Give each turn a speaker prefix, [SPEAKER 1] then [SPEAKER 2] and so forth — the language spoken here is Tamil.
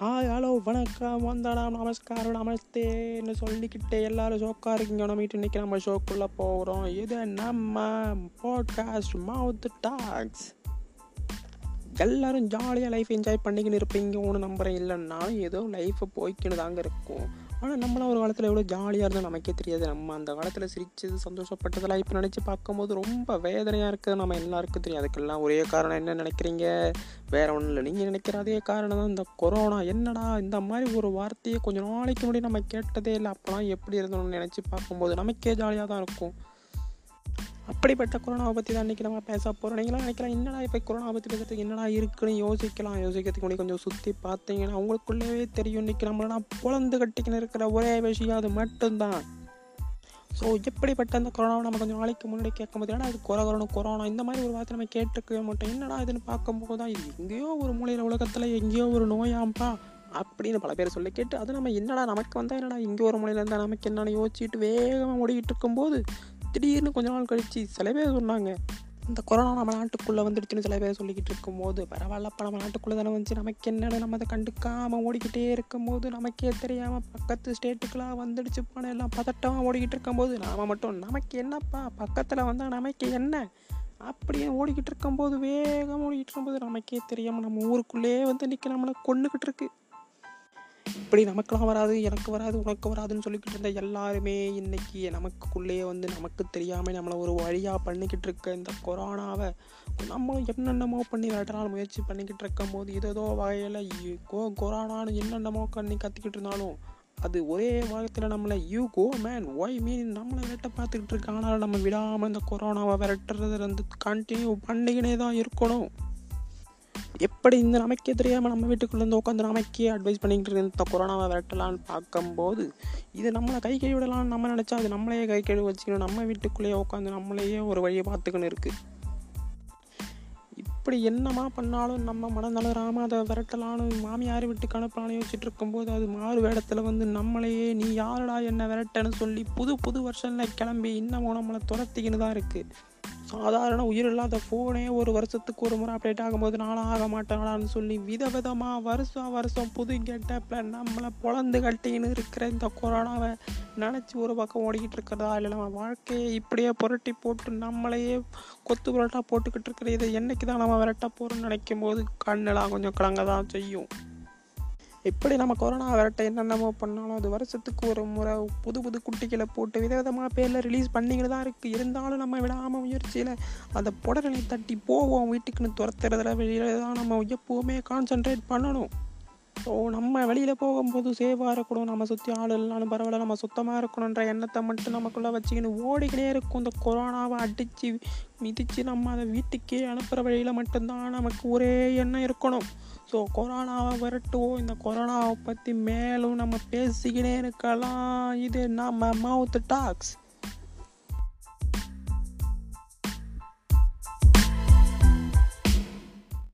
[SPEAKER 1] ஹாய் ஹலோ வணக்கம். வந்தனம் நமஸ்காரம் நமஸ்தேன்னு சொல்லிக்கிட்டு எல்லாரும் ஷோக்காக இருக்கீங்க. நம்ம இன்னைக்கு நம்ம ஷோக்குள்ளே போகிறோம் இது நம்ம பாட்காஸ்ட் மவுத் டாக்ஸ் எல்லோரும் ஜாலியாக லைஃப் என்ஜாய் பண்ணிக்கின்னு இருப்பீங்க ஒன்று நம்புறேன். இல்லைன்னா ஏதோ லைஃப்பை போய்க்கின்னு தாங்க இருக்கும். ஆனால் நம்மளாம் ஒரு காலத்தில் எவ்வளோ ஜாலியாக இருந்தோம் நமக்கே தெரியாது. நம்ம அந்த காலத்தில் சிரிச்சது சந்தோஷப்பட்டதெல்லாம் இப்போ நினச்சி பார்க்கும்போது ரொம்ப வேதனையாக இருக்குது. நம்ம எல்லாருக்கும் தெரியும். அதுக்கெல்லாம் ஒரே காரணம் என்ன நினைக்கிறீங்க? வேற ஒன்றும் இல்லை. நீங்கள் நினைக்கிற அதே காரணம் தான் இந்த கொரோனா என்னடா இந்த மாதிரி ஒரு வார்த்தையை கொஞ்சம் நாளைக்கு முன்னாடி நம்ம கேட்டதே இல்லை. அப்போலாம் எப்படி இருந்தோம்னு நினச்சி பார்க்கும்போது நமக்கே ஜாலியாக தான் இருக்கும். அப்படிப்பட்ட கொரோனாவை பற்றி தான் இன்றைக்கி நம்ம பேச போகிறோம் நீங்களாம் நினைக்கலாம் என்னடா இப்போ கொரோனா பற்றி பேசுறதுக்கு என்னடா இருக்குன்னு யோசிக்கலாம். யோசிக்கிறதுக்கு முன்னாடி கொஞ்சம் சுற்றி பார்த்தீங்கன்னா அவங்களுக்குள்ளேயே தெரியும். இன்றைக்கி நம்மளாம் புலந்து கட்டிக்கின்னு இருக்கிற ஒரே விஷயம் அது மட்டும்தான். ஸோ எப்படிப்பட்ட அந்த கொரோனாவை நம்ம கொஞ்சம் நாளைக்கு முன்னாடி கேட்கும்போது ஏன்னா அது கொரோனா கொரோனா? இந்த மாதிரி ஒரு வார்த்தை நம்ம கேட்டுக்கவே மாட்டோம். என்னடா இதுன்னு பார்க்கும்போது தான் இது எங்கேயோ ஒரு மூலையில் உலகத்தில் எங்கேயோ ஒரு நோயாம்பா? அப்படின்னு பல பேர் சொல்லி கேட்டு அது நம்ம என்னடா நமக்கு வந்தால் என்னடா இங்கே ஒரு மூலையில் இருந்தால் நமக்கு என்னென்னு யோசிச்சுட்டு வேகமாக ஓடிக்கிட்டு இருக்கும்போது திடீர்னு கொஞ்ச நாள் கழிச்சு சில பேர் சொன்னாங்க இந்த கொரோனா நம்ம நாட்டுக்குள்ளே வந்துடுச்சுன்னு சில பேர் சொல்லிக்கிட்டு இருக்கும்போது பரவாயில்லப்பா நம்ம நாட்டுக்குள்ளே தானே வந்துச்சு நமக்கு என்னடா நம்ம அதை கண்டுக்காமல் ஓடிக்கிட்டே இருக்கும்போது நமக்கே தெரியாமல் பக்கத்து ஸ்டேட்டுக்கெலாம் வந்துடுச்சு போன எல்லாம் பதட்டமாக ஓடிக்கிட்டு இருக்கும்போது நாம் மட்டும் நமக்கு என்னப்பா பக்கத்தில் வந்தால் நமக்கு என்ன? அப்படியே ஓடிக்கிட்டு இருக்கும்போது வேகம் ஓடிக்கிட்டு இருக்கும்போது நமக்கே தெரியாமல் நம்ம ஊருக்குள்ளேயே வந்து நிற்க நம்மளை கொண்டுக்கிட்டு இருக்குது இப்படி நமக்கெல்லாம் வராது எனக்கு வராது உனக்கு வராதுன்னு சொல்லிக்கிட்டு இருந்த எல்லாருமே இன்னைக்கு நமக்குள்ளேயே வந்து நமக்கு தெரியாமல் நம்மளை ஒரு வழியாக பண்ணிக்கிட்டு இருக்க இந்த கொரோனாவை நம்மளும் என்னென்னமோ பண்ணி விரட்டனாலும் முயற்சி பண்ணிக்கிட்டு இருக்கும் போது ஏதோ வகையில் கோ கொரோனான்னு என்னென்னமோ பண்ணி கற்றுக்கிட்டு இருந்தாலும் அது ஒரே வாரத்தில் நம்மளை you go man why mean நம்மளை விரட்ட பார்த்துக்கிட்டு இருக்க? ஆனால் நம்ம விடாமல் இந்த கொரோனாவை விரட்டுறது வந்து கண்டினியூ பண்ணிக்கினே தான் இருக்கணும். எப்படி இந்த நமக்கே தெரியாமல் நம்ம வீட்டுக்குள்ளே இருந்து உட்காந்து நமக்கே அட்வைஸ் பண்ணிக்கிட்டு இருந்த இந்த கொரோனாவை விரட்டலான்னு பார்க்கும்போது இது நம்மளை கை கை விடலாம்னு நம்ம நினச்சா அது நம்மளையே கை கழுவி வச்சுக்கணும். நம்ம வீட்டுக்குள்ளேயே உட்காந்து நம்மளையே ஒரு வழியை பார்த்துக்கணும் இருக்குது இப்படி என்னமா பண்ணாலும் நம்ம மனநலராம அதை விரட்டலான்னு மாமியார் வீட்டுக்கு அனுப்பலான்னு யோசிச்சுட்டு இருக்கும்போது அது மாறு வேடத்தில் வந்து நம்மளையே நீ யாருடா என்ன விரட்டன்னு சொல்லி புது புது வருஷனில் கிளம்பி இன்னமும் நம்மளை துரத்திக்கின்னு தான் இருக்குது சாதாரண உயிர் இல்லாத ஃபோனே ஒரு வருஷத்துக்கு ஒரு முறை அப்டேட் ஆகும்போது நானும் ஆக மாட்டேனான்னு சொல்லி விதவிதமாக வருஷம் வருஷம் புது கெட்டப்பில் நம்மளை பொழந்து கட்டின்னு இருக்கிற இந்த கொரோனாவை நினச்சி ஒரு பக்கம் ஓடிக்கிட்டு இருக்கிறதா? இல்லை நம்ம வாழ்க்கையை இப்படியே புரட்டி போட்டு நம்மளையே கொத்து புரட்டா போட்டுக்கிட்டு இருக்கிற இதை என்னைக்கு தான் நம்ம விரட்ட போகிறோம்னு நினைக்கும் போது கண்ணெல்லாம் கொஞ்சம் கலங்க தான் செய்யும். எப்படி நம்ம கொரோனா விரட்ட என்னென்னமோ பண்ணாலும் அது வருஷத்துக்கு ஒரு முறை புது புது குட்டிகளை போட்டு விதவிதமாக பேரில் ரிலீஸ் பண்ணிக்கிட்டு தான் இருக்குது இருந்தாலும் நம்ம விடாமல் முயற்சியில் அந்த புடலை தட்டி போவோம். வீட்டுக்குன்னு துரத்துறதுல வெளியில் தான் நம்ம எப்போவுமே கான்சென்ட்ரேட் பண்ணணும். ஸோ நம்ம வெளியில் போகும்போது சேஃபாக இருக்கணும். நம்ம சுற்றி ஆள் இல்லைனாலும் பரவாயில்ல. நம்ம சுத்தமாக இருக்கணுன்ற எண்ணத்தை மட்டும் நமக்குள்ளே வச்சுக்கின்னு ஓடிக்கிட்டே இருக்கும். இந்த கொரோனாவை அடித்து மிதித்து நம்ம அதை வீட்டுக்கே அனுப்புகிற வழியில் மட்டும்தான் நமக்கு ஒரே எண்ணம் இருக்கணும். ஸோ கொரோனாவை விரட்டுவோம். இந்த கொரோனாவை பற்றி மேலும் நம்ம பேசிக்கிட்டே இருக்கலாம். இது நம்ம மவுத் டாக்ஸ்